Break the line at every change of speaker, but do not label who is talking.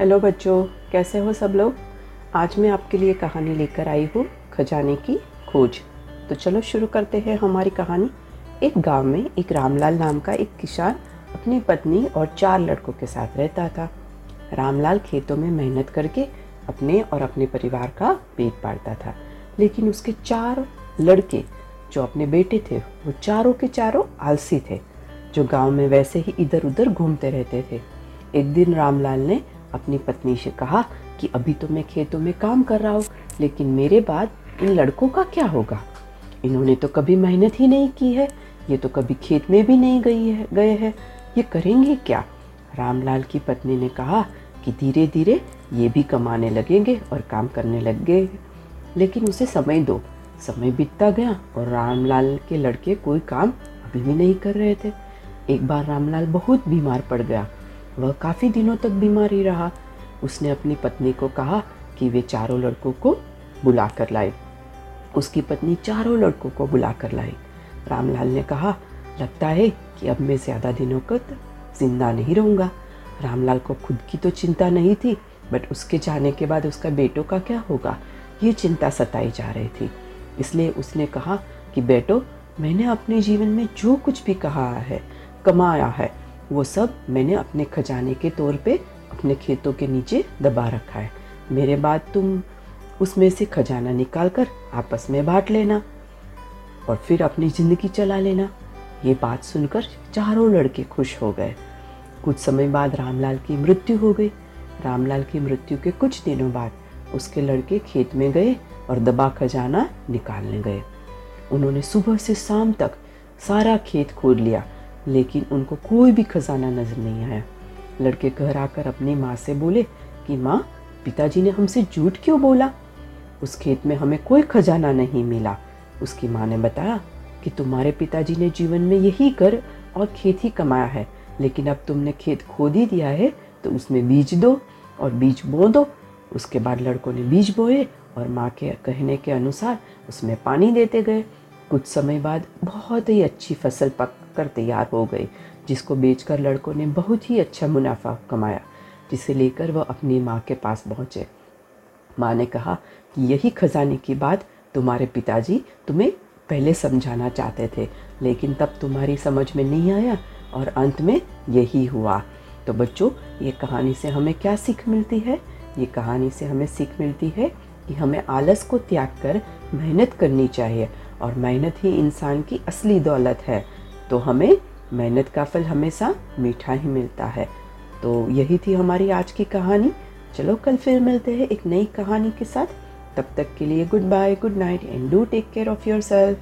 Hello बच्चों, कैसे हो सब लोग? आज मैं आपके लिए कहानी लेकर आई हूँ खजाने की खोज। तो चलो शुरू करते हैं हमारी कहानी। एक गाँव में एक रामलाल नाम का एक किसान अपनी पत्नी और चार लड़कों के साथ रहता था। रामलाल खेतों में मेहनत करके अपने और अपने परिवार का पेट पालता था। लेकिन उसके चार लड़के जो अपने बेटे थे, वो चारों के चारों आलसी थे, जो गाँव में वैसे ही इधर उधर घूमते रहते थे। एक दिन रामलाल ने अपनी पत्नी से कहा कि अभी तो मैं खेतों में काम कर रहा हूँ, लेकिन मेरे बाद इन लड़कों का क्या होगा? इन्होंने तो कभी मेहनत ही नहीं की है, ये तो कभी खेत में भी नहीं गई है, गए हैं। ये करेंगे क्या? रामलाल की पत्नी ने कहा कि धीरे धीरे ये भी कमाने लगेंगे और काम करने लग गए लेकिन उसे समय दो। समय बीतता गया और रामलाल के लड़के कोई काम अभी भी नहीं कर रहे थे। एक बार रामलाल बहुत बीमार पड़ गया। वह काफ़ी दिनों तक बीमार ही रहा। उसने अपनी पत्नी को कहा कि वे चारों लड़कों को बुला कर लाए। उसकी पत्नी चारों लड़कों को बुला कर लाई रामलाल ने कहा, लगता है कि अब मैं ज़्यादा दिनों तक ज़िंदा नहीं रहूँगा। रामलाल को खुद की तो चिंता नहीं थी, बट उसके जाने के बाद उसका बेटों का क्या होगा? ये चिंता सताई जा रही थी। इसलिए उसने कहा कि, बेटो, मैंने अपने जीवन में जो कुछ भी कहा है, कमाया है वो सब मैंने अपने खजाने के तौर पे अपने खेतों के नीचे दबा रखा है। मेरे बाद तुम उसमें से खजाना निकाल कर आपस में बांट लेना और फिर अपनी ज़िंदगी चला लेना। ये बात सुनकर चारों लड़के खुश हो गए। कुछ समय बाद रामलाल की मृत्यु हो गई। रामलाल की मृत्यु के कुछ दिनों बाद उसके लड़के खेत में गए और दबा खजाना निकालने गए। उन्होंने सुबह से शाम तक सारा खेत खोद लिया। लेकिन उनको कोई भी खजाना नज़र नहीं आया। लड़के घर आकर अपनी माँ से बोले, कि माँ, पिताजी ने हमसे झूठ क्यों बोला? उस खेत में हमें कोई खजाना नहीं मिला। उसकी माँ ने बताया कि तुम्हारे पिताजी ने जीवन में यही कर और खेत ही कमाया है, लेकिन अब तुमने खेत खोद ही दिया है तो उसमें बीज दो और बीज बो दो। उसके बाद लड़कों ने बीज बोए और माँ के कहने के अनुसार उसमें पानी देते गए। कुछ समय बाद बहुत ही अच्छी फ़सल पक कर तैयार हो गई जिसको बेचकर लड़कों ने बहुत ही अच्छा मुनाफा कमाया, जिसे लेकर वह अपनी माँ के पास पहुँचे। माँ ने कहा कि यही खजाने की बात तुम्हारे पिताजी तुम्हें पहले समझाना चाहते थे, लेकिन तब तुम्हारी समझ में नहीं आया और अंत में यही हुआ। तो बच्चों, ये कहानी से हमें क्या सीख मिलती है? ये कहानी से हमें सीख मिलती है कि हमें आलस को त्याग कर मेहनत करनी चाहिए, और मेहनत ही इंसान की असली दौलत है। तो हमें मेहनत का फल हमेशा मीठा ही मिलता है। तो यही थी हमारी आज की कहानी। चलो कल फिर मिलते हैं एक नई कहानी के साथ। तब तक के लिए goodbye, good night and do take care of yourself